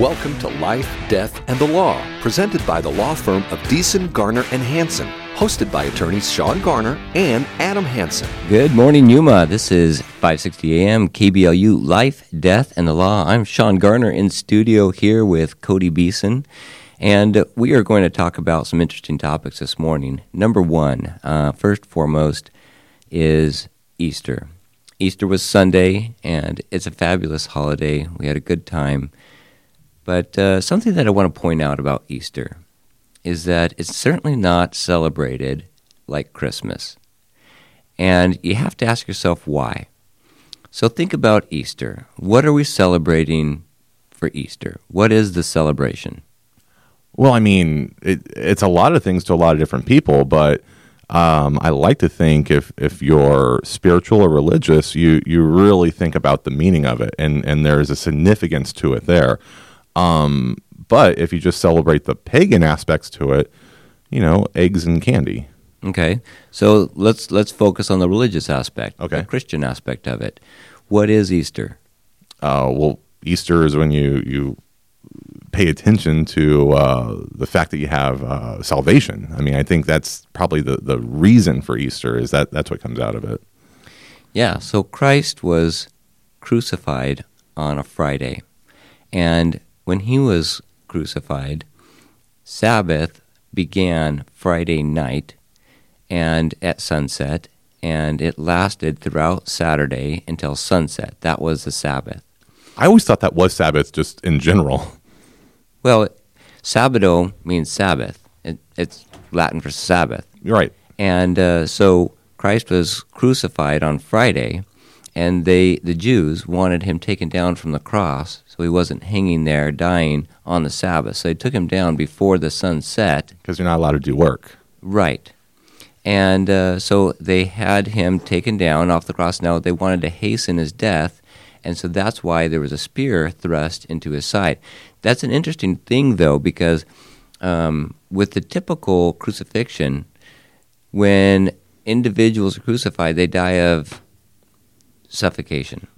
Welcome to Life, Death, and the Law, presented by the law firm of Deason, Garner, and Hansen, hosted by attorneys Shawn Garner and Adam Hansen. Good morning, Yuma. This is 560 AM KBLU Life, Death, and the Law. I'm Shawn Garner in studio here with Cody Beeson, and we are going to talk about some interesting topics this morning. Number one, uh, first foremost, is Easter. Easter was Sunday, and it's a fabulous holiday. We had a good time. But uh, something that I want to point out about Easter is that it's certainly not celebrated like Christmas. And you have to ask yourself why. So think about Easter. What are we celebrating for Easter? What is the celebration? Well, I mean, it, it's a lot of things to a lot of different people, but um, I like to think if if you're spiritual or religious, you you really think about the meaning of it, and and there's a significance to it there. Um, but if you just celebrate the pagan aspects to it, you know, eggs and candy. Okay, so let's let's focus on the religious aspect, Okay. the Christian aspect of it. What is Easter? Uh, well, Easter is when you you pay attention to uh, the fact that you have uh, salvation. I mean, I think that's probably the the reason for Easter is that that's what comes out of it. Yeah, so Christ was crucified on a Friday. And when he was crucified, Sabbath began Friday night and at sunset, and it lasted throughout Saturday until sunset. That was the Sabbath. I always thought that was Sabbath, just in general. Well, Sabbado means Sabbath. It, it's Latin for Sabbath. You're right. And uh, so Christ was crucified on Friday, and they the Jews wanted him taken down from the cross, so he wasn't hanging there dying on the Sabbath. So they took him down before the sun set. Because you're not allowed to do work. Right. And uh, so they had him taken down off the cross. Now they wanted to hasten his death, and so that's why there was a spear thrust into his side. That's an interesting thing, though, because um, with the typical crucifixion, when individuals are crucified, they die of suffocation.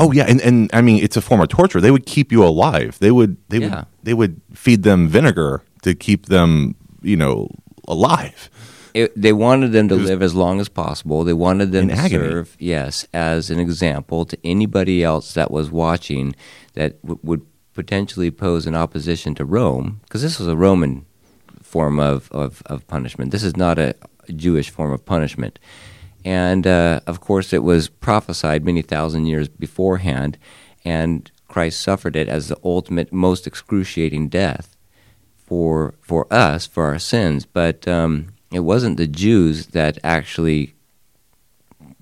Oh yeah, and, and I mean it's a form of torture. They would keep you alive. They would they Yeah. would they would feed them vinegar to keep them, you know, alive. It, they wanted them to live as long as possible. They wanted them to agony. serve, yes, as an example to anybody else that was watching that w- would potentially pose an opposition to Rome, because this was a Roman form of, of, of punishment. This is not a Jewish form of punishment. And uh, of course, it was prophesied many thousand years beforehand, and Christ suffered it as the ultimate, most excruciating death for for us for our sins. But um, it wasn't the Jews that actually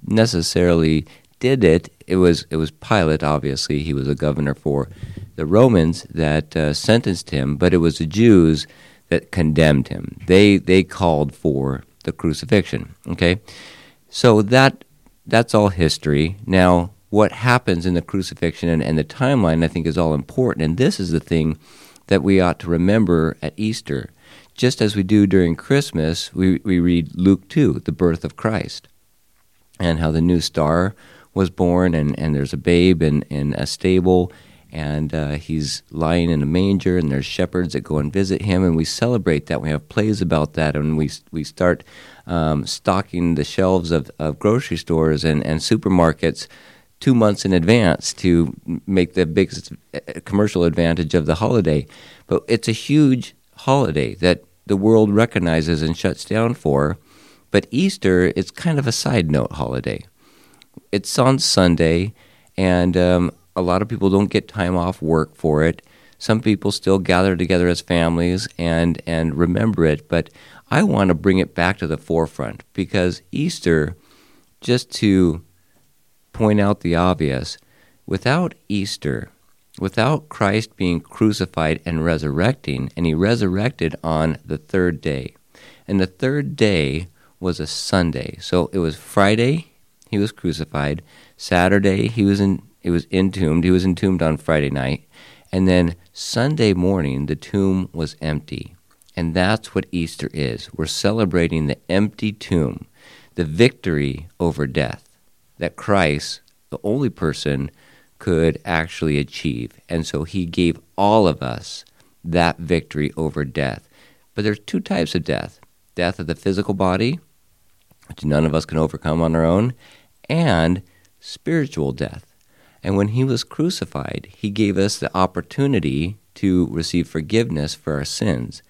necessarily did it. It was it was Pilate. Obviously, he was a governor for the Romans that uh, sentenced him, but it was the Jews that condemned him. They they called for the crucifixion. Okay, so that that's all history. Now, what happens in the crucifixion and, and the timeline, I think, is all important. And this is the thing that we ought to remember at Easter. Just as we do during Christmas, we, we read Luke 2, the birth of Christ, and how the new star was born, and, and there's a babe in, in a stable, and uh, he's lying in a manger, and there's shepherds that go and visit him, and we celebrate that. We have plays about that, and we, we start um, stocking the shelves of, of grocery stores and, and supermarkets two months in advance to make the biggest uh, commercial advantage of the holiday. But it's a huge holiday that the world recognizes and shuts down for. But Easter, it's kind of a side note holiday. It's on Sunday, and um, a lot of people don't get time off work for it. Some people still gather together as families and, and remember it, but I want to bring it back to the forefront because Easter, just to point out the obvious, without Easter, without Christ being crucified and resurrecting, and he resurrected on the third day. And the third day was a Sunday. So it was Friday, he was crucified. Saturday, he was in he was entombed. He was entombed on Friday night. And then Sunday morning, the tomb was empty. And that's what Easter is. We're celebrating the empty tomb, the victory over death, that Christ, the only person could actually achieve. And so he gave all of us that victory over death. But there's two types of death death of the physical body, which none of us can overcome on our own, and spiritual death. And when he was crucified, he gave us the opportunity to receive forgiveness for our sins.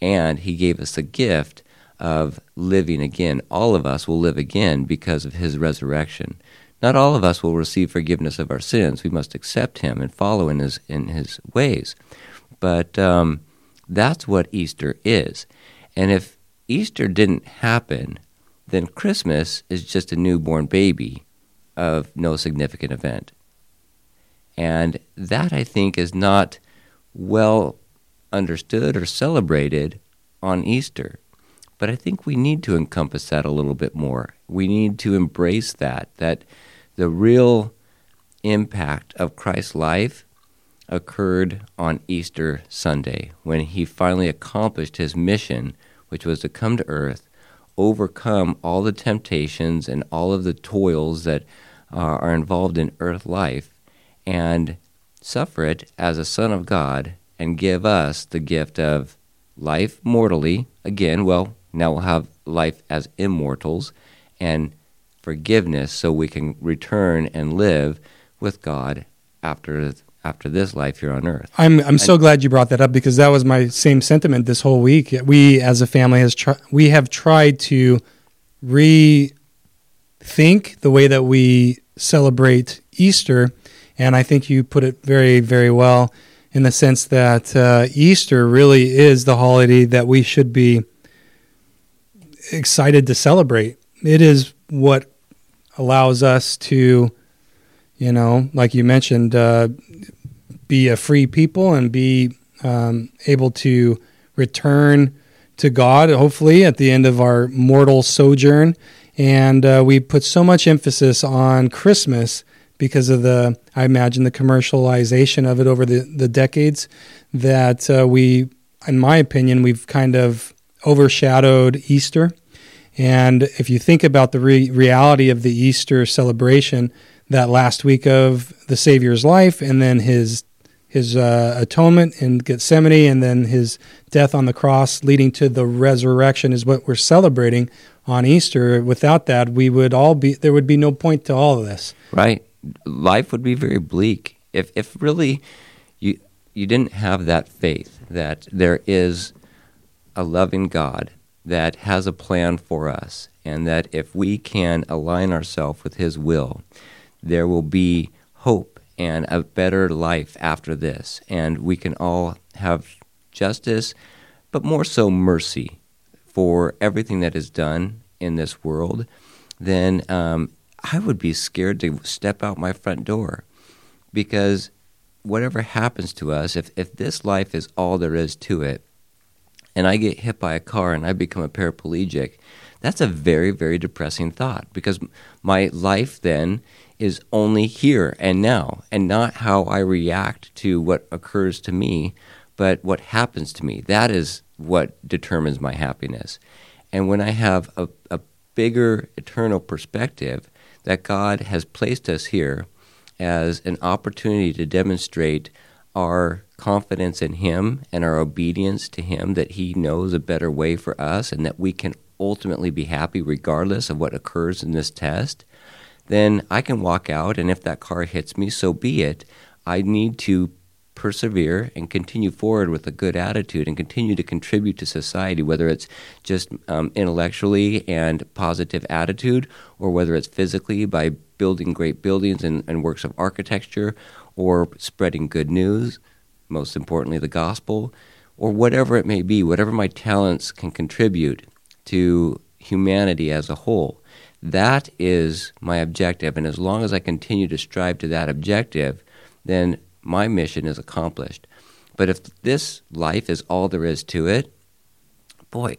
And he gave us the gift of living again. All of us will live again because of his resurrection. Not all of us will receive forgiveness of our sins. We must accept him and follow in his, in his ways. But um, that's what Easter is. And if Easter didn't happen, then Christmas is just a newborn baby of no significant event. And that, I think, is not well understood or celebrated on Easter. But I think we need to encompass that a little bit more. We need to embrace that, that the real impact of Christ's life occurred on Easter Sunday when he finally accomplished his mission, which was to come to earth, overcome all the temptations and all of the toils that uh, are involved in earth life, and suffer it as a Son of God and give us the gift of life mortally. Again, well, now we'll have life as immortals and forgiveness so we can return and live with God after after this life here on earth. I'm I'm so glad you brought that up because that was my same sentiment this whole week. We as a family has tr- we have tried to rethink the way that we celebrate Easter, and I think you put it very very well in the sense that uh, Easter really is the holiday that we should be excited to celebrate. It is what allows us to, you know, like you mentioned, uh, be a free people and be um, able to return to God, hopefully, at the end of our mortal sojourn. And uh, we put so much emphasis on Christmas because of the, I imagine, the commercialization of it over the, the decades that uh, we, in my opinion, we've kind of overshadowed Easter. And if you think about the re- reality of the Easter celebration, that last week of the Savior's life and then his his uh, atonement in Gethsemane and then his death on the cross leading to the resurrection is what we're celebrating on Easter. Without that, we would all be there would be no point to all of this. Right. Life would be very bleak if if really you you didn't have that faith that there is a loving God that has a plan for us and that if we can align ourselves with his will, there will be hope and a better life after this. And we can all have justice, but more so mercy for everything that is done in this world, then um, I would be scared to step out my front door because whatever happens to us, if, if this life is all there is to it, and I get hit by a car and I become a paraplegic, that's a very, very depressing thought because my life then is only here and now and not how I react to what occurs to me, but what happens to me. That is what determines my happiness. And when I have a, a bigger eternal perspective that God has placed us here as an opportunity to demonstrate our confidence in Him and our obedience to Him, that He knows a better way for us and that we can ultimately be happy regardless of what occurs in this test then I can walk out, and if that car hits me, so be it. I need to persevere and continue forward with a good attitude and continue to contribute to society, whether it's just um, intellectually and positive attitude, or whether it's physically by building great buildings and, and works of architecture, or spreading good news, most importantly, the gospel, or whatever it may be, whatever my talents can contribute to humanity as a whole. That is my objective. And as long as I continue to strive to that objective, then my mission is accomplished. But if this life is all there is to it, boy,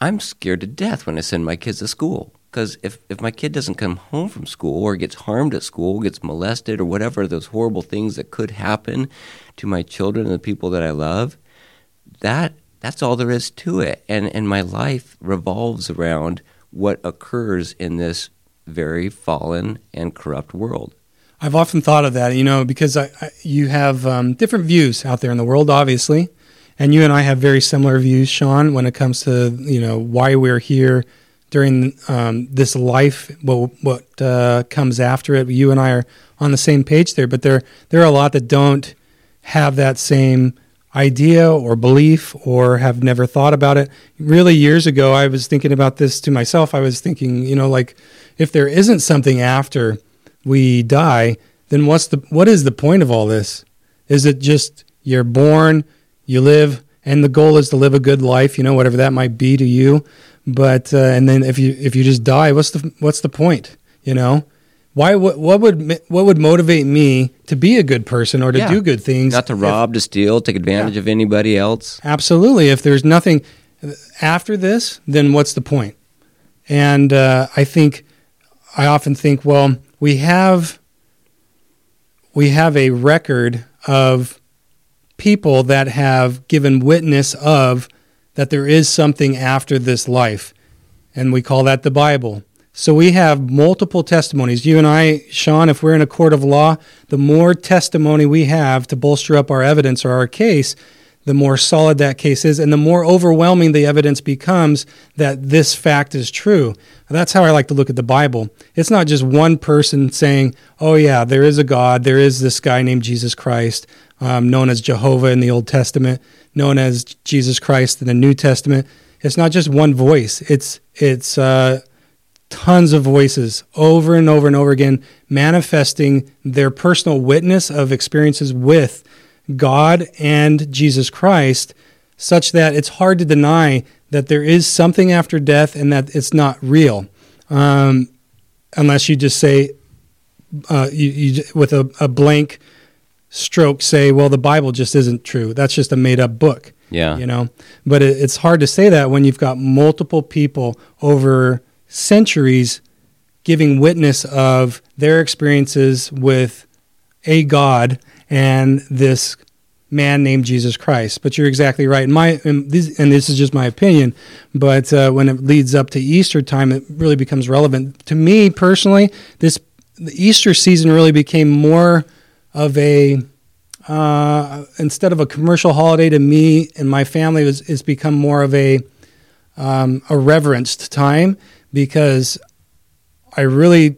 I'm scared to death when I send my kids to school. Because if, if my kid doesn't come home from school or gets harmed at school, gets molested, or whatever those horrible things that could happen to my children and the people that I love, that that's all there is to it. And and my life revolves around what occurs in this very fallen and corrupt world. I've often thought of that, you know, because I, I, you have um, different views out there in the world, obviously, and you and I have very similar views, Shawn, when it comes to you know why we're here during um, this life, what what uh, comes after it. You and I are on the same page there, but there there are a lot that don't have that same idea or belief or have never thought about it. Really, years ago, I was thinking about this to myself. I was thinking, you know, like if there isn't something after we die, then what's the what is the point of all this? Is it just you're born, you live, and the goal is to live a good life, you know, whatever that might be to you. But uh, and then if you if you just die, what's the what's the point? You know, why? What, what would what would motivate me to be a good person or to Yeah. do good things? Not to rob, to steal, take advantage Yeah. of anybody else. Absolutely. If there's nothing after this, then what's the point? And uh, I think I often think, well, we have we have a record of people that have given witness of that there is something after this life, and we call that the Bible. So we have multiple testimonies. You and I, Shawn, if we're in a court of law, the more testimony we have to bolster up our evidence or our case, the more solid that case is, and the more overwhelming the evidence becomes that this fact is true. That's how I like to look at the Bible. It's not just one person saying, oh, yeah, there is a God, there is this guy named Jesus Christ, um, known as Jehovah in the Old Testament, known as Jesus Christ in the New Testament. It's not just one voice, it's, it's, uh, tons of voices over and over and over again manifesting their personal witness of experiences with God and Jesus Christ, such that it's hard to deny that there is something after death and that it's not real. Um, unless you just say, uh, you, you, with a, a blank stroke, say, well, the Bible just isn't true. That's just a made up book Yeah. you know but it, it's hard to say that when you've got multiple people over centuries giving witness of their experiences with a god and this man named jesus christ. But you're exactly right. And my and this, and this is just my opinion but uh, when it leads up to easter time it really becomes relevant. To me personally this the easter season really became more of a uh, instead of a commercial holiday to me and my family, was, it's become more of a um, a reverenced time because I really,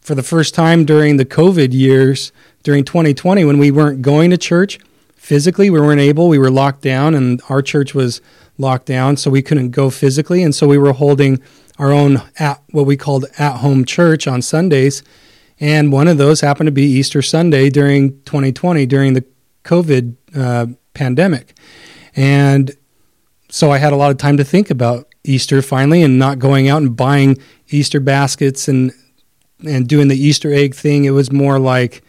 for the first time during the COVID years, during 2020, when we weren't going to church physically, we weren't able, we were locked down, and our church was locked down, so we couldn't go physically, and so we were holding our own at what we called at home church on Sundays. And one of those happened to be Easter Sunday during 2020, during the COVID uh, pandemic. And so I had a lot of time to think about Easter finally and not going out and buying Easter baskets and and doing the Easter egg thing. It was more like,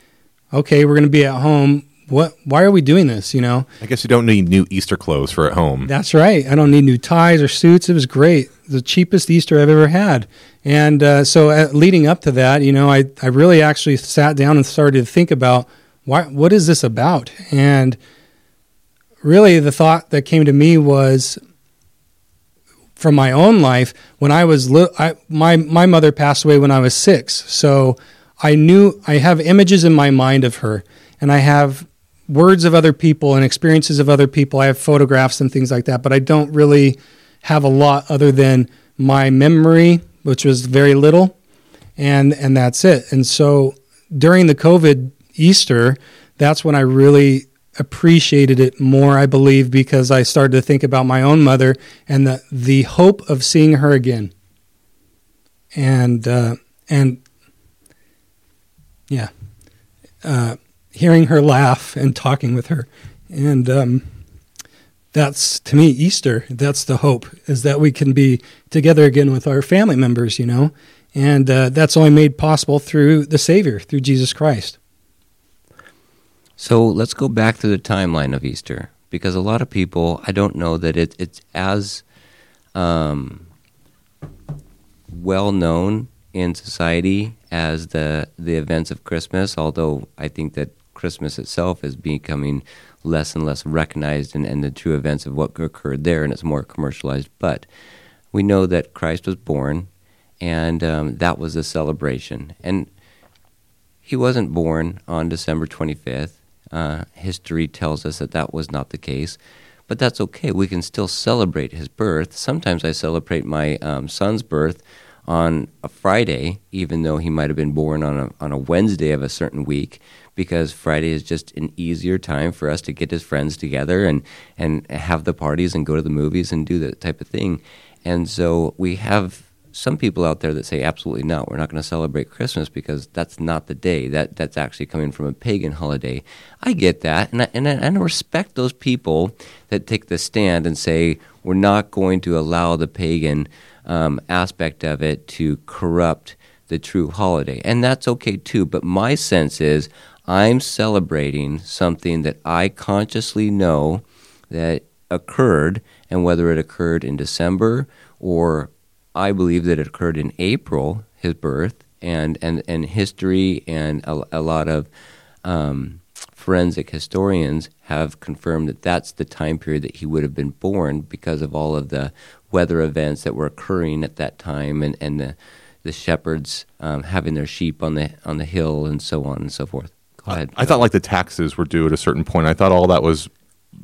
okay, we're going to be at home. What? Why are we doing this? You know, I guess you don't need new Easter clothes for at home. that's right. I don't need new ties or suits. It was great. The cheapest Easter I've ever had. And uh, so, uh, leading up to that, you know, I, I really actually sat down and started to think about why, what is this about? And really, the thought that came to me was from my own life when I was li- I, my my mother passed away when I was six, so I knew I have images in my mind of her, and I have words of other people and experiences of other people. I have photographs and things like that, but I don't really have a lot other than my memory, which was very little, and and that's it. And so during the COVID Easter, that's when I really appreciated it more, I believe, because I started to think about my own mother and the the hope of seeing her again. And uh, and yeah, uh, hearing her laugh and talking with her, and um, that's to me Easter. That's the hope is that we can be together again with our family members, you know, and uh, that's only made possible through the Savior, through Jesus Christ. So let's go back to the timeline of Easter because a lot of people, I don't know that it, it's as um, well known in society as the the events of Christmas. Although I think that Christmas itself is becoming less and less recognized and, and the true events of what occurred there, and it's more commercialized. But we know that Christ was born, and um, that was a celebration. And he wasn't born on December 25th. Uh, history tells us that that was not the case, but that's okay. We can still celebrate his birth. Sometimes I celebrate my um, son's birth on a Friday, even though he might have been born on a, on a Wednesday of a certain week, because Friday is just an easier time for us to get his friends together and, and have the parties and go to the movies and do that type of thing. And so we have some people out there that say absolutely not. We're not going to celebrate Christmas because that's not the day. That that's actually coming from a pagan holiday. I get that, and I, and I, and I respect those people that take the stand and say we're not going to allow the pagan um, aspect of it to corrupt the true holiday, and that's okay too. But my sense is I'm celebrating something that I consciously know that occurred, and whether it occurred in December or I believe that it occurred in April, his birth, and, and, and history and a, a lot of um, forensic historians have confirmed that that's the time period that he would have been born because of all of the weather events that were occurring at that time and, and the, the shepherds um, having their sheep on the, on the hill and so on and so forth. Go ahead. I, I thought like the taxes were due at a certain point. I thought all that was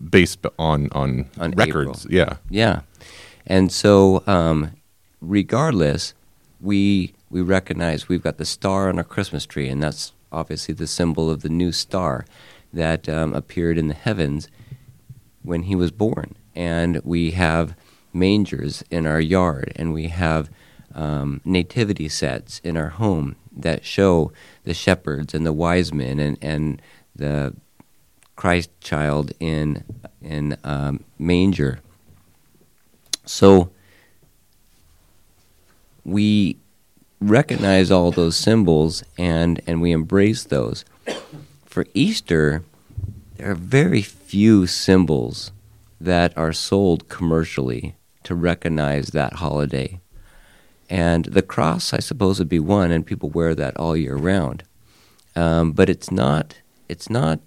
based on on, On records. April. Yeah. Yeah, and so um, regardless, we we recognize we've got the star on our Christmas tree, and that's obviously the symbol of the new star that um, appeared in the heavens when he was born. And we have mangers in our yard, and we have um, nativity sets in our home that show the shepherds and the wise men and, and the Christ child in in um, manger. So we recognize all those symbols and and we embrace those. For Easter, there are very few symbols that are sold commercially to recognize that holiday. And the cross, I suppose, would be one, and people wear that all year round. Um, but it's not it's not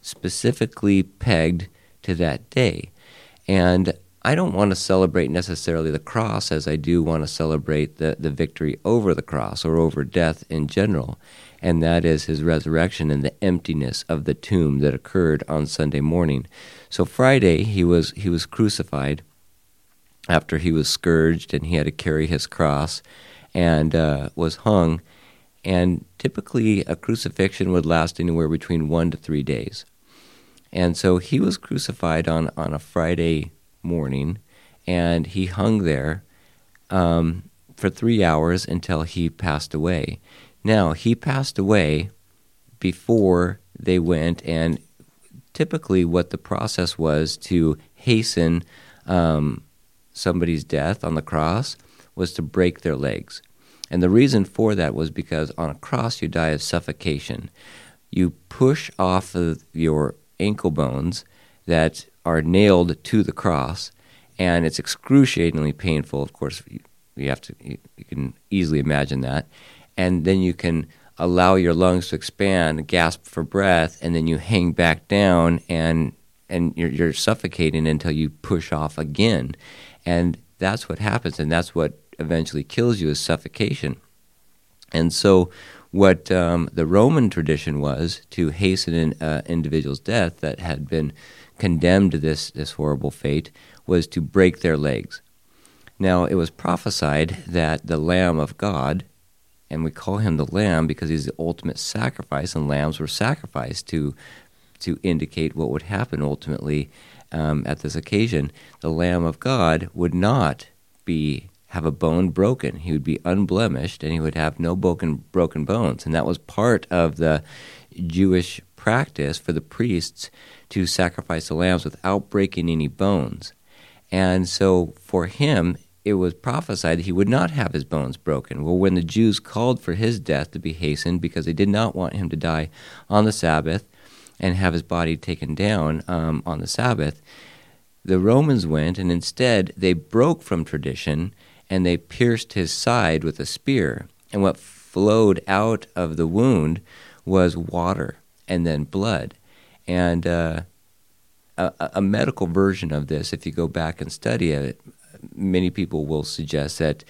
specifically pegged to that day. And I don't want to celebrate necessarily the cross as I do want to celebrate the, the victory over the cross or over death in general. And that is his resurrection and the emptiness of the tomb that occurred on Sunday morning. So Friday he was he was crucified after he was scourged and he had to carry his cross and uh, was hung. And typically a crucifixion would last anywhere between one to three days. And so he was crucified on, on a Friday morning, and he hung there um, for three hours until he passed away. Now, he passed away before they went, and typically what the process was to hasten um, somebody's death on the cross was to break their legs. And the reason for that was because on a cross you die of suffocation. You push off of your ankle bones that are nailed to the cross, and it's excruciatingly painful. Of course, you, you have to you, you can easily imagine that, and then you can allow your lungs to expand, gasp for breath, and then you hang back down and and you're, you're suffocating until you push off again, and that's what happens, and that's what eventually kills you is suffocation. And so, what um, the Roman tradition was to hasten an uh, individual's death that had been condemned to this, this horrible fate was to break their legs. Now, it was prophesied that the Lamb of God, and we call him the Lamb because he's the ultimate sacrifice, and lambs were sacrificed to, to indicate what would happen ultimately um, at this occasion. The Lamb of God would not be have a bone broken. He would be unblemished and he would have no broken broken bones. And that was part of the Jewish practice for the priests to sacrifice the lambs without breaking any bones. And so for him, it was prophesied that he would not have his bones broken. Well, when the Jews called for his death to be hastened because they did not want him to die on the Sabbath and have his body taken down um, on the Sabbath, the Romans went and instead they broke from tradition and they pierced his side with a spear. And what flowed out of the wound was water and then blood. And uh, a, a, medical version of this, if you go back and study it, many people will suggest that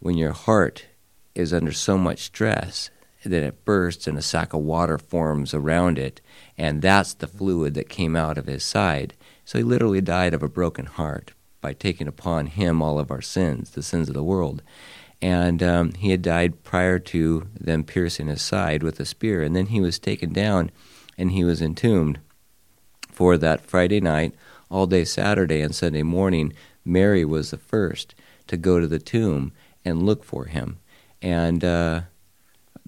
when your heart is under so much stress then it bursts and a sack of water forms around it, and that's the fluid that came out of his side. So he literally died of a broken heart by taking upon him all of our sins, the sins of the world. And um, he had died prior to them piercing his side with a spear, and then he was taken down and he was entombed for that Friday night, all day Saturday, and Sunday morning. Mary was the first to go to the tomb and look for him. And uh,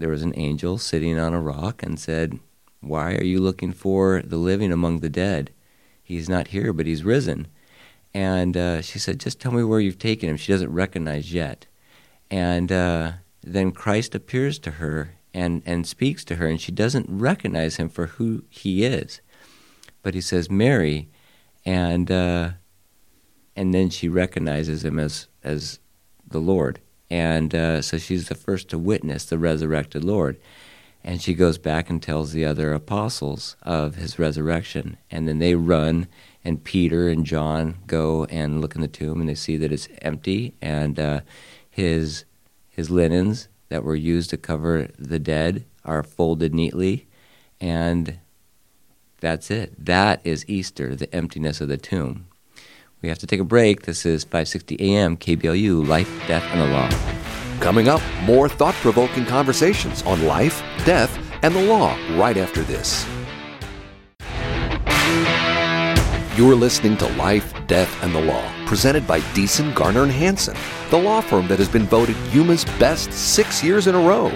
there was an angel sitting on a rock and said, Why are you looking for the living among the dead? He's not here, but he's risen. And uh, she said, Just tell me where you've taken him. She doesn't recognize yet. And uh, then Christ appears to her and, and speaks to her, and she doesn't recognize him for who he is. But he says, Mary, and, uh, and then she recognizes him as, as the Lord. And uh, so she's the first to witness the resurrected Lord. And she goes back and tells the other apostles of his resurrection. And then they run, and Peter and John go and look in the tomb, and they see that it's empty, and uh, his, his linens that were used to cover the dead are folded neatly. And that's it. That is Easter, the emptiness of the tomb. We have to take a break. This is 560 AM KBLU Life, Death, and the Law. Coming up, more thought provoking conversations on life, death, and the law right after this. You're listening to Life, Death, and the Law, presented by Deason, Garner, and Hansen, the law firm that has been voted Yuma's best six years in a row.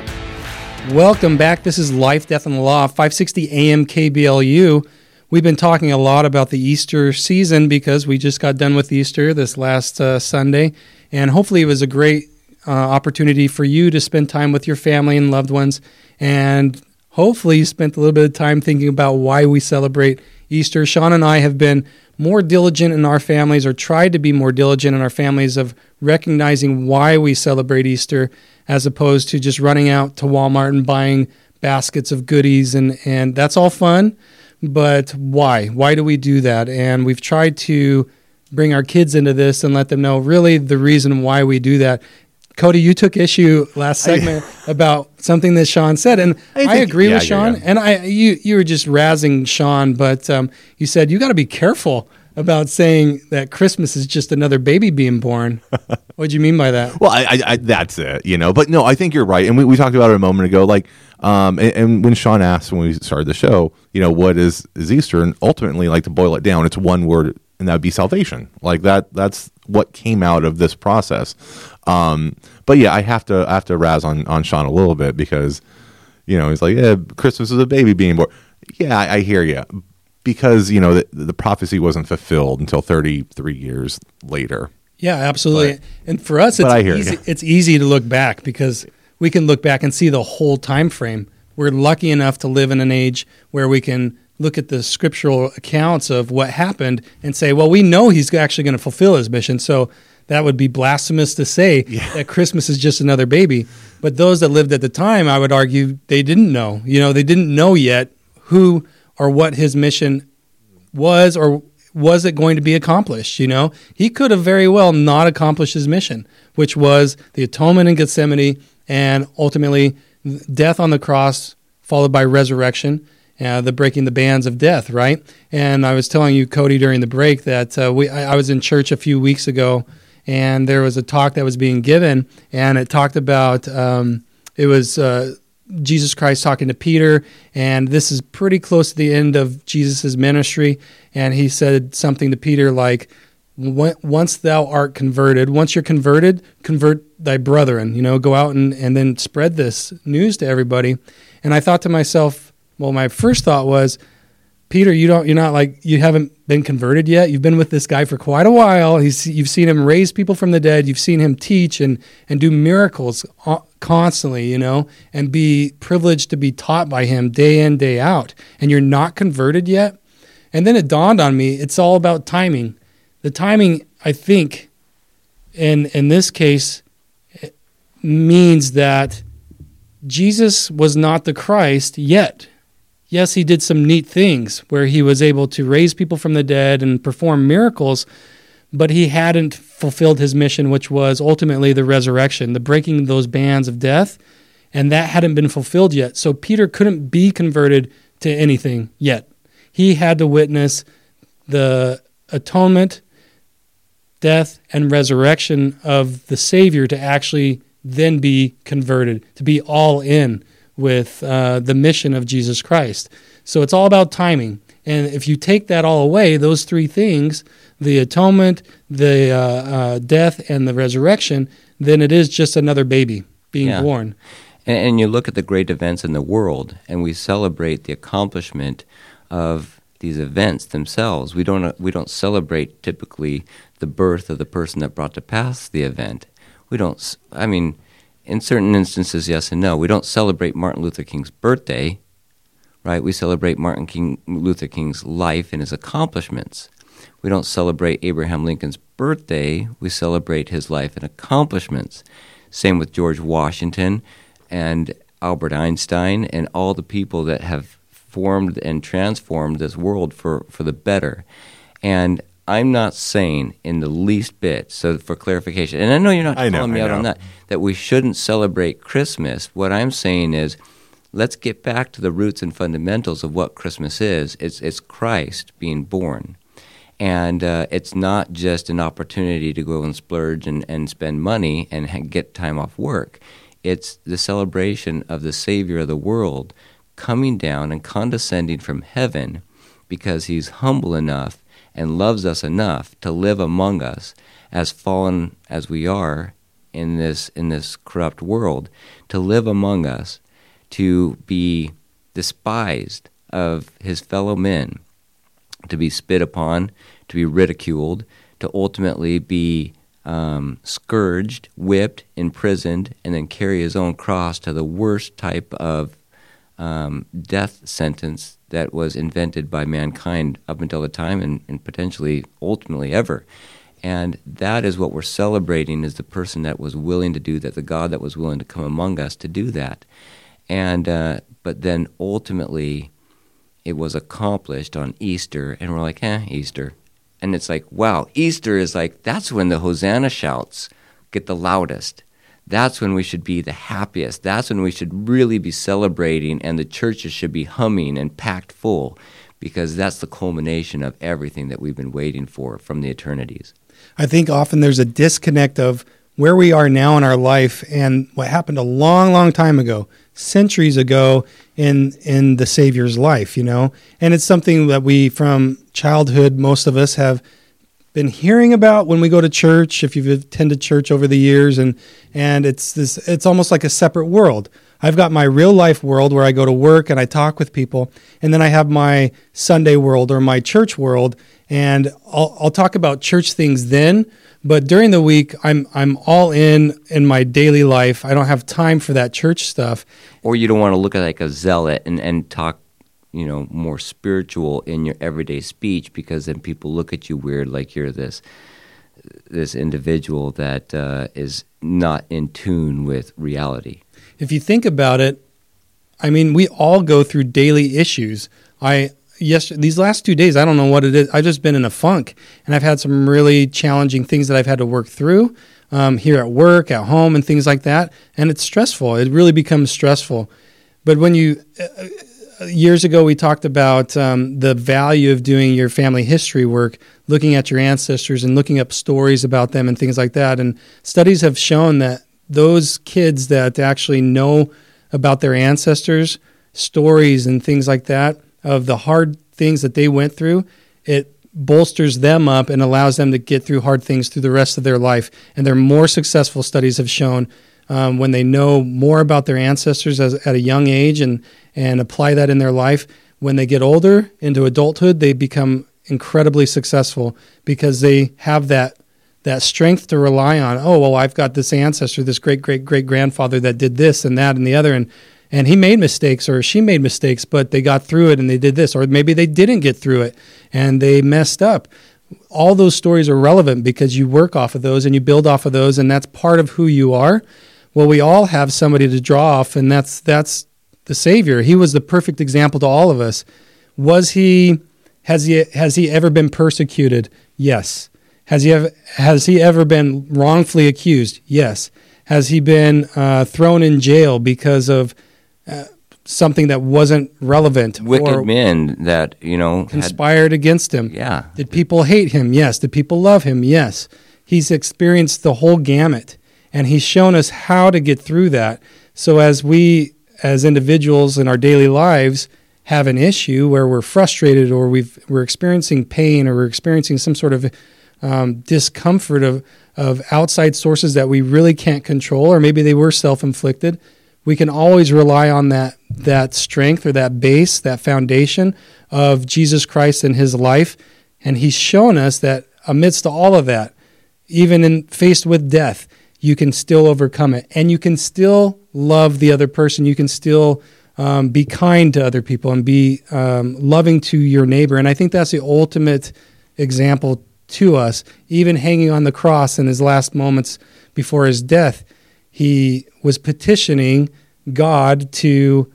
Welcome back. This is Life, Death, and the Law, 560 AM KBLU. We've been talking a lot about the Easter season because we just got done with Easter this last uh, Sunday, and hopefully it was a great uh, opportunity for you to spend time with your family and loved ones, and hopefully you spent a little bit of time thinking about why we celebrate Easter. Shawn and I have been more diligent in our families, or tried to be more diligent in our families, of recognizing why we celebrate Easter, as opposed to just running out to Walmart and buying baskets of goodies, and and that's all fun but why? Why do we do that? And we've tried to bring our kids into this and let them know really the reason why we do that. Cody, you took issue last segment about something that Shawn said, and I, think- I agree yeah, with yeah, Shawn. yeah. And I, you, you were just razzing Shawn, but um, you said you got to be careful about saying that Christmas is just another baby being born. what do you mean by that? Well, I, I, I that's it, you know. But no, I think you're right, and we, we talked about it a moment ago. Like, um, and, and when Shawn asked when we started the show, you know, what is is Easter, and ultimately, like to boil it down, it's one word, and that would be salvation. Like that, that's what came out of this process. Um, but yeah, I have to I have to razz on on Shawn a little bit because, you know, he's like, yeah, Christmas is a baby being born. Yeah, I, I hear you. Because you know the, the prophecy wasn't fulfilled until 33 years later. Yeah, absolutely. and for us, but it's I hear easy, you. it's easy to look back because we can look back and see the whole time frame. We're lucky enough to live in an age where we can look at the scriptural accounts of what happened and say, well, we know he's actually going to fulfill his mission. So that would be blasphemous to say that Christmas is just another baby. But those that lived at the time, I would argue, they didn't know. You know, they didn't know yet who or what his mission was or was it going to be accomplished you know? He could have very well not accomplished his mission which was the atonement in gethsemane and ultimately death on the cross followed by resurrection uh, the breaking the bands of death right? And i was telling you cody during the break that uh, we I, I was in church a few weeks ago and there was a talk that was being given and it talked about um, it was uh, Jesus Christ talking to Peter, and this is pretty close to the end of Jesus' ministry. And he said something to Peter like, Once thou art converted, once you're converted, convert thy brethren, you know, go out and, and then spread this news to everybody. And I thought to myself, well, my first thought was, Peter, you don't, you're not like, you haven't been converted yet. You've been with this guy for quite a while. He's, you've seen him raise people from the dead. You've seen him teach and, and do miracles uh, constantly, you know, and be privileged to be taught by him day in, day out. And you're not converted yet. And then it dawned on me, it's all about timing. The timing, I think, in, in this case, means that Jesus was not the Christ yet yes, he did some neat things where he was able to raise people from the dead and perform miracles, but he hadn't fulfilled his mission, which was ultimately the resurrection, the breaking of those bands of death, and that hadn't been fulfilled yet. So Peter couldn't be converted to anything yet. He had to witness the atonement, death, and resurrection of the Savior to actually then be converted, to be all in with uh, the mission of Jesus Christ. So it's all about timing. And if you take that all away, those three things the atonement, the uh, uh, death, and the resurrection then it is just another baby being yeah. born. And, and you look at the great events in the world, and we celebrate the accomplishment of these events themselves. We don't, we don't celebrate typically the birth of the person that brought to pass the event. We don't, I mean, in certain instances, yes and no. We don't celebrate Martin Luther King's birthday, right? We celebrate Martin King, Luther King's life and his accomplishments. We don't celebrate Abraham Lincoln's birthday, we celebrate his life and accomplishments. Same with George Washington and Albert Einstein and all the people that have formed and transformed this world for, for the better. And I'm not saying in the least bit, so for clarification, and I know you're not I calling know, me out on that, that we shouldn't celebrate Christmas. What I'm saying is let's get back to the roots and fundamentals of what Christmas is. It's, it's Christ being born. And uh, it's not just an opportunity to go and splurge and, and spend money and ha- get time off work. It's the celebration of the Savior of the world coming down and condescending from heaven because he's humble enough and loves us enough to live among us as fallen as we are in this in this corrupt world to live among us to be despised of his fellow men to be spit upon, to be ridiculed, to ultimately be um, scourged, whipped, imprisoned, and then carry his own cross to the worst type of um, death sentence that was invented by mankind up until the time and, and, potentially ultimately ever. And that is what we're celebrating is the person that was willing to do that, the God that was willing to come among us to do that. And uh, but then ultimately it was accomplished on Easter, and we're like, eh, Easter. And it's like, wow, Easter is like, that's when the Hosanna shouts get the loudest. That's when we should be the happiest. That's when we should really be celebrating, and the churches should be humming and packed full because that's the culmination of everything that we've been waiting for from the eternities. I think often there's a disconnect of where we are now in our life and what happened a long, long time ago, centuries ago in in the Savior's life, you know. And it's something that we from childhood, most of us have been hearing about when we go to church, if you've attended church over the years, and and it's this it's almost like a separate world. I've got my real life world where I go to work and I talk with people, and then I have my Sunday world or my church world, and I'll, I'll talk about church things then, but during the week, I'm I'm all in in my daily life. I don't have time for that church stuff. Or you don't want to look like a zealot and, and talk, you know, more spiritual in your everyday speech because then people look at you weird, like you're this this individual that uh, is not in tune with reality. If you think about it, I mean, we all go through daily issues. I yes these last two days i don't know what it is i've just been in a funk and i've had some really challenging things that i've had to work through um, here at work at home and things like that and it's stressful it really becomes stressful but when you uh, years ago we talked about um, the value of doing your family history work looking at your ancestors and looking up stories about them and things like that and studies have shown that those kids that actually know about their ancestors stories and things like that of the hard things that they went through, it bolsters them up and allows them to get through hard things through the rest of their life. And their more successful studies have shown um, when they know more about their ancestors as, at a young age and, and apply that in their life, when they get older into adulthood, they become incredibly successful because they have that that strength to rely on. Oh, well, I've got this ancestor, this great great great grandfather that did this and that and the other, and and he made mistakes or she made mistakes, but they got through it and they did this, or maybe they didn't get through it and they messed up. All those stories are relevant because you work off of those and you build off of those, and that's part of who you are. Well, we all have somebody to draw off, and that's that's the Savior. He was the perfect example to all of us. Was he? Has he? Has he ever been persecuted? Yes. Has he ever? Has he ever been wrongfully accused? Yes. Has he been uh, thrown in jail because of uh, something that wasn't relevant Wicked men that you know had, conspired against him? yeah Did people hate him? Yes. Did people love him? Yes. He's experienced the whole gamut and he's shown us how to get through that. So as we as individuals in our daily lives have an issue where we're frustrated or we've we're experiencing pain or we're experiencing some sort of um, discomfort of of outside sources that we really can't control or maybe they were self-inflicted we can always rely on that that strength or that base, that foundation of Jesus Christ and his life. And he's shown us that amidst all of that, even in faced with death, you can still overcome it. And you can still love the other person. You can still um, be kind to other people and be um, loving to your neighbor. And I think that's the ultimate example to us. Even hanging on the cross in his last moments before his death, he was petitioning God to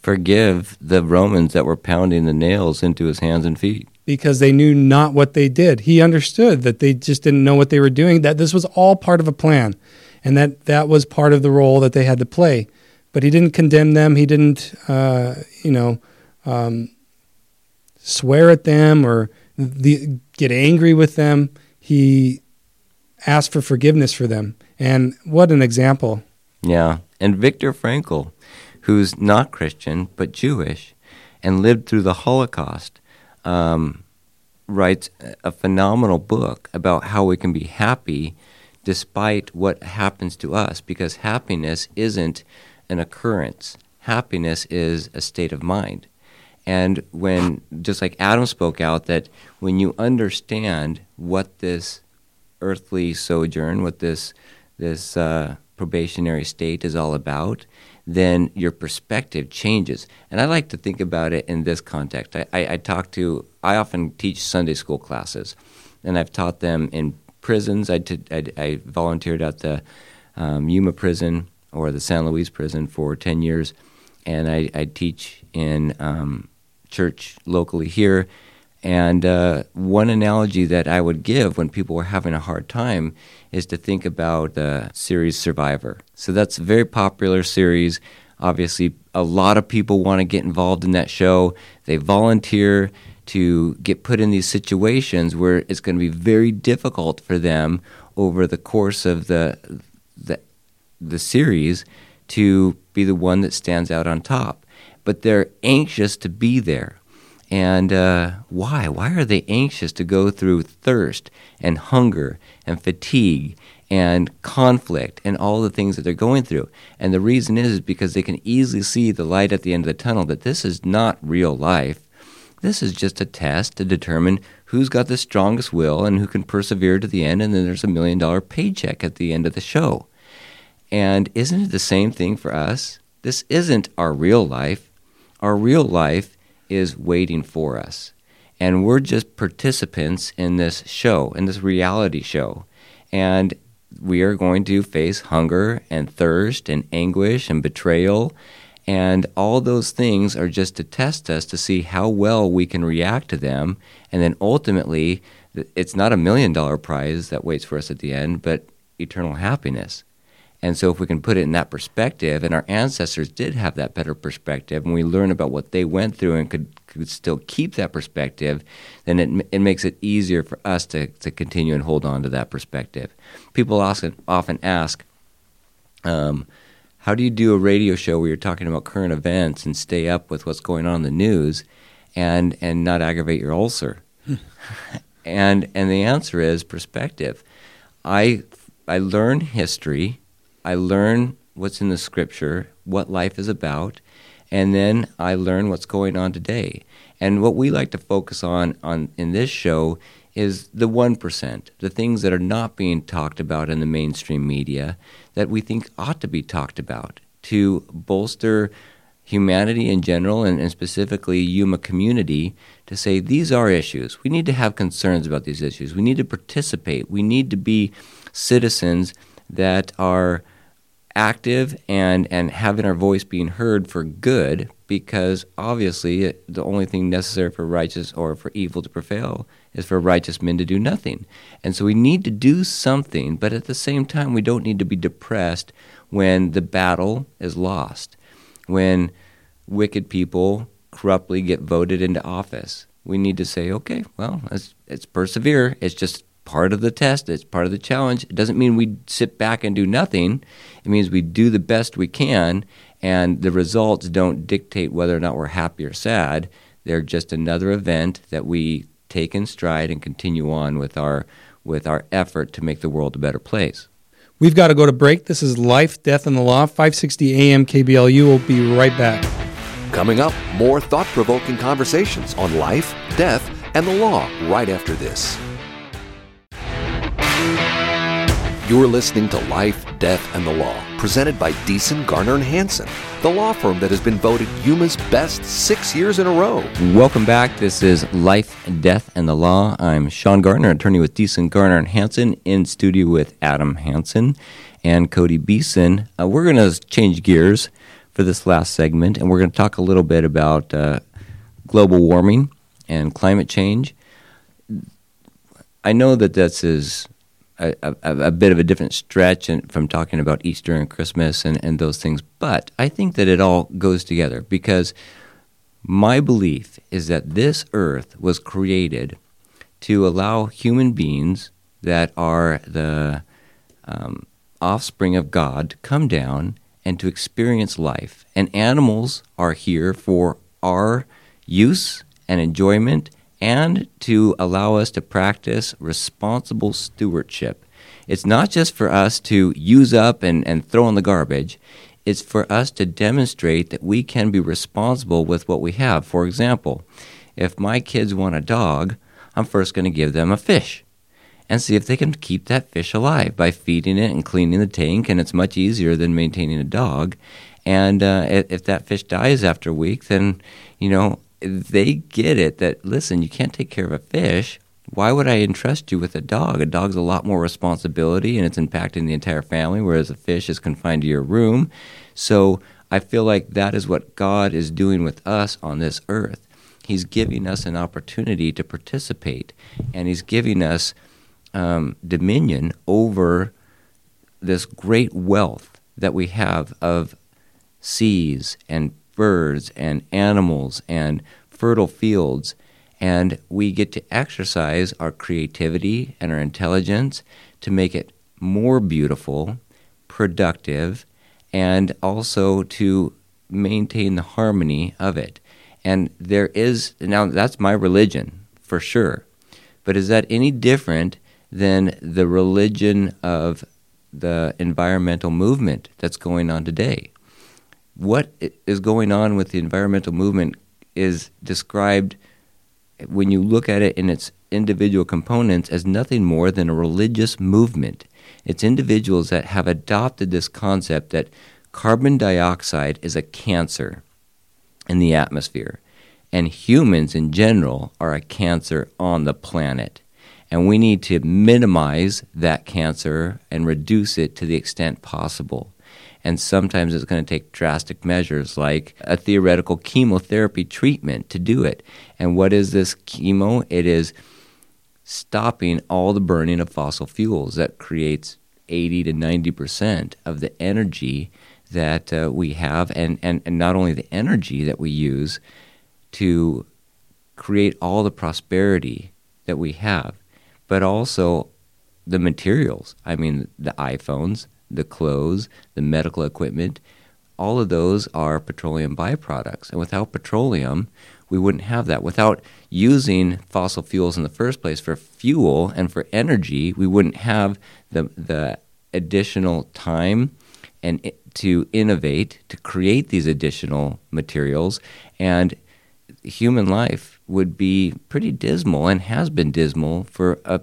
forgive the Romans that were pounding the nails into his hands and feet. Because they knew not what they did. He understood that they just didn't know what they were doing, that this was all part of a plan, and that that was part of the role that they had to play. But he didn't condemn them. He didn't, uh, you know, um, swear at them or the, get angry with them. He asked for forgiveness for them. And what an example. Yeah. And Viktor Frankl, who's not Christian but Jewish and lived through the Holocaust, um, writes a phenomenal book about how we can be happy despite what happens to us because happiness isn't an occurrence. Happiness is a state of mind. And when, just like Adam spoke out, that when you understand what this earthly sojourn, what this this uh, probationary state is all about, then your perspective changes. And I like to think about it in this context. I, I, I talk to, I often teach Sunday school classes, and I've taught them in prisons. I, t- I, I volunteered at the um, Yuma prison or the San Luis prison for 10 years, and I, I teach in um, church locally here. And uh, one analogy that I would give when people were having a hard time is to think about the series Survivor. So that's a very popular series. Obviously, a lot of people want to get involved in that show. They volunteer to get put in these situations where it's going to be very difficult for them over the course of the the, the series to be the one that stands out on top. But they're anxious to be there. And uh, why? Why are they anxious to go through thirst and hunger and fatigue and conflict and all the things that they're going through? And the reason is, is because they can easily see the light at the end of the tunnel that this is not real life. This is just a test to determine who's got the strongest will and who can persevere to the end, and then there's a million dollar paycheck at the end of the show. And isn't it the same thing for us? This isn't our real life. Our real life is waiting for us. And we're just participants in this show, in this reality show. And we are going to face hunger and thirst and anguish and betrayal. And all those things are just to test us to see how well we can react to them. And then ultimately, it's not a million dollar prize that waits for us at the end, but eternal happiness. And so, if we can put it in that perspective, and our ancestors did have that better perspective, and we learn about what they went through and could, could still keep that perspective, then it, it makes it easier for us to, to continue and hold on to that perspective. People often, often ask, um, how do you do a radio show where you're talking about current events and stay up with what's going on in the news and, and not aggravate your ulcer? and, and the answer is perspective. I, I learn history I learn what's in the scripture, what life is about, and then I learn what's going on today. And what we like to focus on, on in this show is the 1%, the things that are not being talked about in the mainstream media that we think ought to be talked about to bolster humanity in general and, and specifically Yuma community to say these are issues. We need to have concerns about these issues. We need to participate. We need to be citizens that are active and, and having our voice being heard for good, because obviously the only thing necessary for righteous or for evil to prevail is for righteous men to do nothing. And so we need to do something, but at the same time, we don't need to be depressed when the battle is lost, when wicked people corruptly get voted into office. We need to say, okay, well, let's, let's persevere. It's just part of the test, it's part of the challenge. It doesn't mean we sit back and do nothing. It means we do the best we can, and the results don't dictate whether or not we're happy or sad. They're just another event that we take in stride and continue on with our with our effort to make the world a better place. We've got to go to break. This is Life, Death, and the Law, 560 AM KBLU. We'll be right back. Coming up, more thought provoking conversations on life, death, and the law right after this. You're listening to Life, Death, and the Law, presented by Deason, Garner, and Hansen, the law firm that has been voted Yuma's best six years in a row. Welcome back. This is Life, Death, and the Law. I'm Shawn Garner, attorney with Deason, Garner, and Hansen, in studio with Adam Hansen and Cody Beeson. Uh, we're going to change gears for this last segment, and we're going to talk a little bit about uh, global warming and climate change. I know that this is a, a, a, bit of a different stretch from talking about Easter and Christmas and, and those things, but I think that it all goes together because my belief is that this earth was created to allow human beings that are the um, offspring of God to come down and to experience life. And animals are here for our use and enjoyment and to allow us to practice responsible stewardship. It's not just for us to use up and, and throw in the garbage, it's for us to demonstrate that we can be responsible with what we have. For example, if my kids want a dog, I'm first going to give them a fish and see if they can keep that fish alive by feeding it and cleaning the tank, and it's much easier than maintaining a dog. And uh, if that fish dies after a week, then you know they get it that listen, you can't take care of a fish. Why would I entrust you with a dog? A dog's a lot more responsibility and it's impacting the entire family, whereas a fish is confined to your room. So I feel like that is what God is doing with us on this earth. He's giving us an opportunity to participate, and He's giving us um, dominion over this great wealth that we have of seas and birds and animals and fertile fields. And we get to exercise our creativity and our intelligence to make it more beautiful, productive, and also to maintain the harmony of it. And there is, now that's my religion for sure. But is that any different than the religion of the environmental movement that's going on today? What is going on with the environmental movement is described when you look at it in its individual components as nothing more than a religious movement. It's individuals that have adopted this concept that carbon dioxide is a cancer in the atmosphere, and humans in general are a cancer on the planet. And we need to minimize that cancer and reduce it to the extent possible and sometimes it's going to take drastic measures like a theoretical chemotherapy treatment to do it. And what is this chemo? It is stopping all the burning of fossil fuels that creates 80 to 90 percent of the energy that uh, we have, and, and, and not only the energy that we use to create all the prosperity that we have, but also the materials. I mean, the iPhones, the clothes, the medical equipment, all of those are petroleum byproducts. And without petroleum, we wouldn't have that. Without using fossil fuels in the first place for fuel and for energy, we wouldn't have the, the additional time and it, to innovate, to create these additional materials. And human life would be pretty dismal and has been dismal for a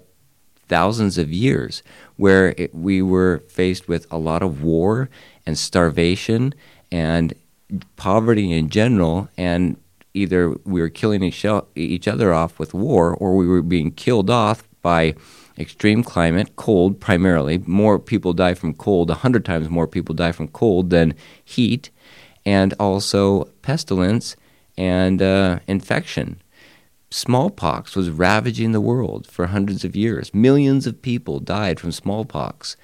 thousands of years, where it, we were faced with a lot of war and starvation and poverty in general, and either we were killing each, other off with war or we were being killed off by extreme climate, cold primarily. More people die from cold, 100 times more people die from cold than heat. and also pestilence and uh, infection. Smallpox was ravaging the world for hundreds of years. Millions of people died from smallpox.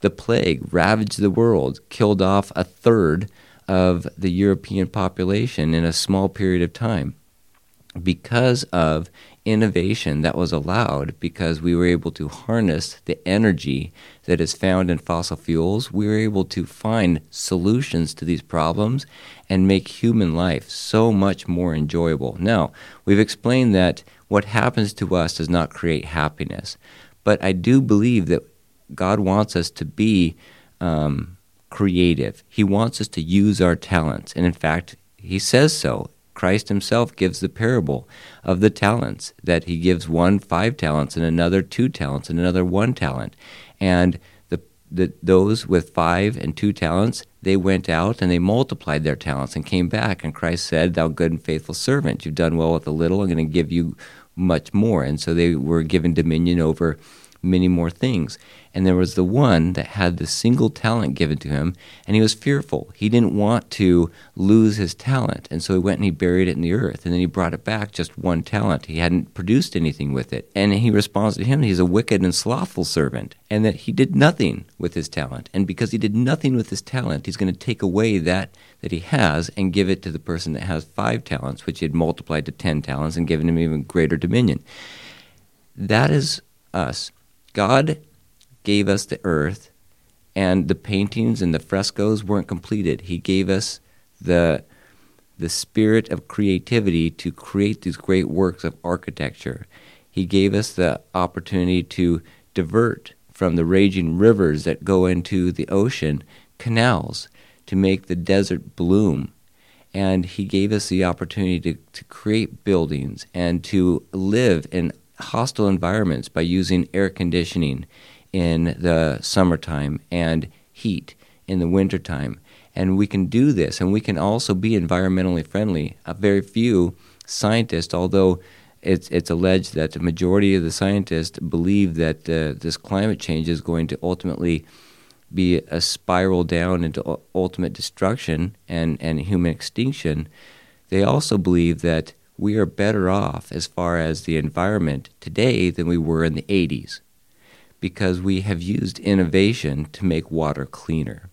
The plague ravaged the world, killed off a third of the European population in a small period of time because of innovation that was allowed because we were able to harness the energy that is found in fossil fuels. We were able to find solutions to these problems and make human life so much more enjoyable. Now, we've explained that what happens to us does not create happiness, but I do believe that God wants us to be um, creative. He wants us to use our talents. And in fact, He says so Christ himself gives the parable of the talents that he gives one five talents and another two talents and another one talent. And the, the, those with five and two talents, they went out and they multiplied their talents and came back. And Christ said, Thou good and faithful servant, you've done well with a little, I'm going to give you much more. And so they were given dominion over many more things. And there was the one that had the single talent given to him, and he was fearful. He didn't want to lose his talent. And so he went and he buried it in the earth. And then he brought it back, just one talent. He hadn't produced anything with it. And he responds to him, he's a wicked and slothful servant, and that he did nothing with his talent. And because he did nothing with his talent, he's going to take away that that he has and give it to the person that has five talents, which he had multiplied to ten talents and given him even greater dominion. That is us. God gave us the earth, and the paintings and the frescoes weren't completed. He gave us the the spirit of creativity to create these great works of architecture. He gave us the opportunity to divert from the raging rivers that go into the ocean canals to make the desert bloom. And he gave us the opportunity to, to create buildings and to live in hostile environments by using air conditioning in the summertime and heat in the wintertime. And we can do this, and we can also be environmentally friendly. A very few scientists, although it's, it's alleged that the majority of the scientists believe that uh, this climate change is going to ultimately be a spiral down into ultimate destruction and, and human extinction. They also believe that we are better off as far as the environment today than we were in the 80s because we have used innovation to make water cleaner.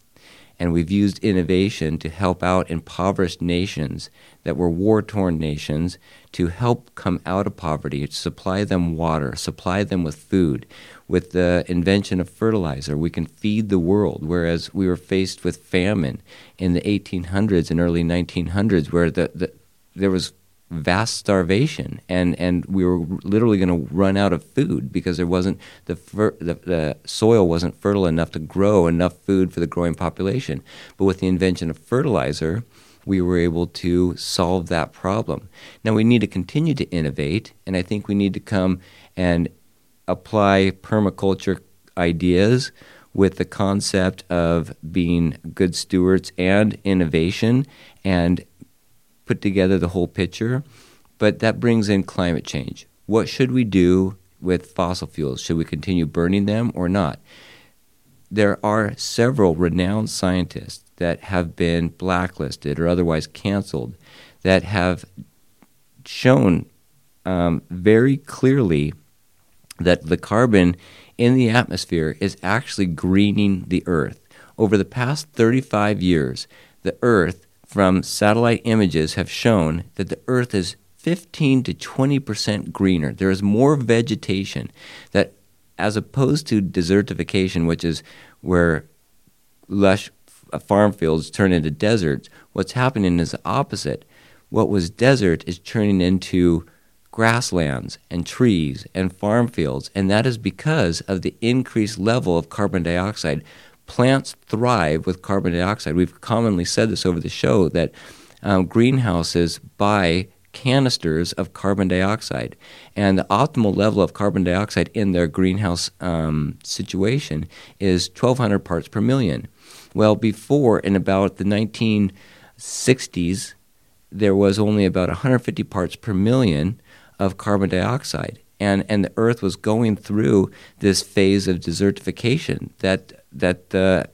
And we've used innovation to help out impoverished nations that were war torn nations to help come out of poverty, to supply them water, supply them with food. With the invention of fertilizer, we can feed the world, whereas we were faced with famine in the 1800s and early 1900s, where the, the, there was vast starvation, and, and we were literally going to run out of food because there wasn't the, fer- the the soil wasn't fertile enough to grow enough food for the growing population. But with the invention of fertilizer, we were able to solve that problem. Now we need to continue to innovate, and I think we need to come and apply permaculture ideas with the concept of being good stewards and innovation and put together the whole picture, but that brings in climate change. What should we do with fossil fuels? Should we continue burning them or not? There are several renowned scientists that have been blacklisted or otherwise canceled that have shown um, very clearly that the carbon in the atmosphere is actually greening the Earth. Over the past 35 years, the Earth from satellite images have shown that the Earth is 15 to 20 percent greener. There is more vegetation that, as opposed to desertification, which is where lush farm fields turn into deserts, what's happening is the opposite. What was desert is turning into grasslands and trees and farm fields, and that is because of the increased level of carbon dioxide plants thrive with carbon dioxide. We've commonly said this over the show that um, greenhouses buy canisters of carbon dioxide, and the optimal level of carbon dioxide in their greenhouse um, situation is 1,200 parts per million. Well, before in about the 1960s, there was only about 150 parts per million of carbon dioxide. And, and the Earth was going through this phase of desertification that that the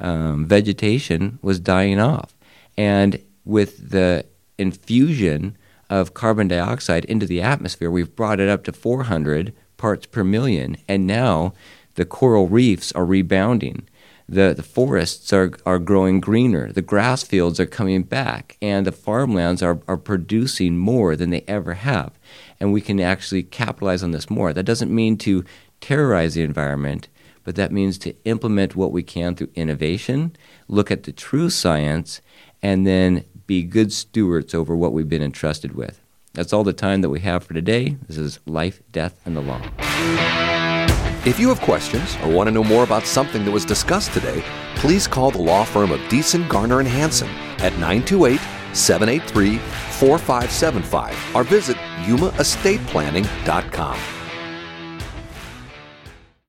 um, vegetation was dying off. And with the infusion of carbon dioxide into the atmosphere, we've brought it up to 400 parts per million. And now the coral reefs are rebounding. The, the forests are, are growing greener. The grass fields are coming back. And the farmlands are, are producing more than they ever have. And we can actually capitalize on this more. That doesn't mean to terrorize the environment, but that means to implement what we can through innovation, look at the true science, and then be good stewards over what we've been entrusted with. That's all the time that we have for today. This is Life, Death, and the Law. If you have questions or want to know more about something that was discussed today, please call the law firm of Deason, Garner, and Hansen at 928 783 4575 or visit yumaestateplanning.com.